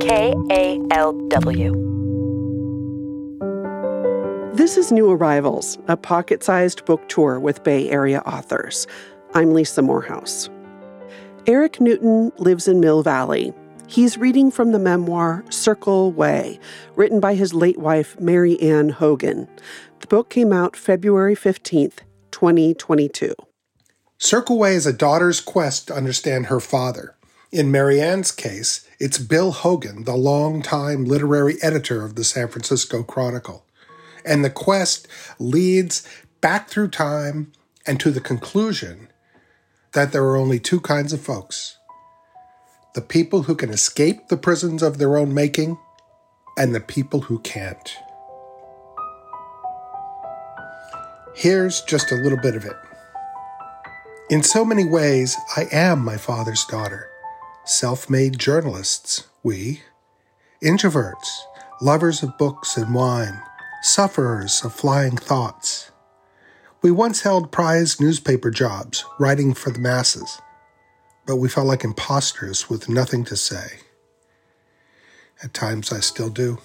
KALW. This is New Arrivals, a pocket sized book tour with Bay Area authors. I'm Lisa Morehouse. Eric Newton lives in Mill Valley. He's reading from the memoir Circle Way, written by his late wife, Mary Ann Hogan. The book came out February 15th, 2022. Circle Way is a daughter's quest to understand her father. In Mary Ann's case, it's Bill Hogan, the longtime literary editor of the San Francisco Chronicle. And the quest leads back through time and to the conclusion that there are only two kinds of folks the people who can escape the prisons of their own making, and the people who can't. Here's just a little bit of it. In so many ways, I am my father's daughter. Self made journalists, we. Introverts, lovers of books and wine, sufferers of flying thoughts. We once held prized newspaper jobs, writing for the masses, but we felt like imposters with nothing to say. At times I still do.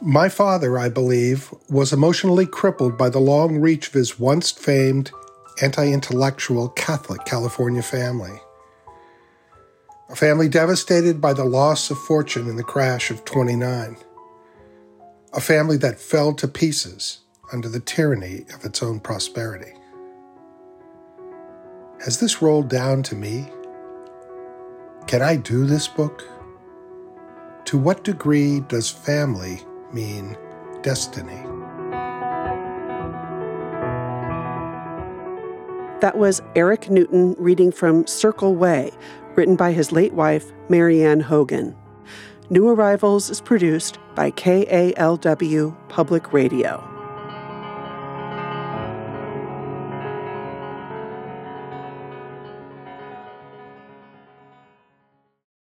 My father, I believe, was emotionally crippled by the long reach of his once famed anti intellectual Catholic California family. A family devastated by the loss of fortune in the crash of 29 a family that fell to pieces under the tyranny of its own prosperity. Has this rolled down to me? Can I do this book? To what degree does family mean destiny? That was Eric Newton reading from Circle Way, written by his late wife, Mary Ann Hogan. New Arrivals is produced by KALW Public Radio.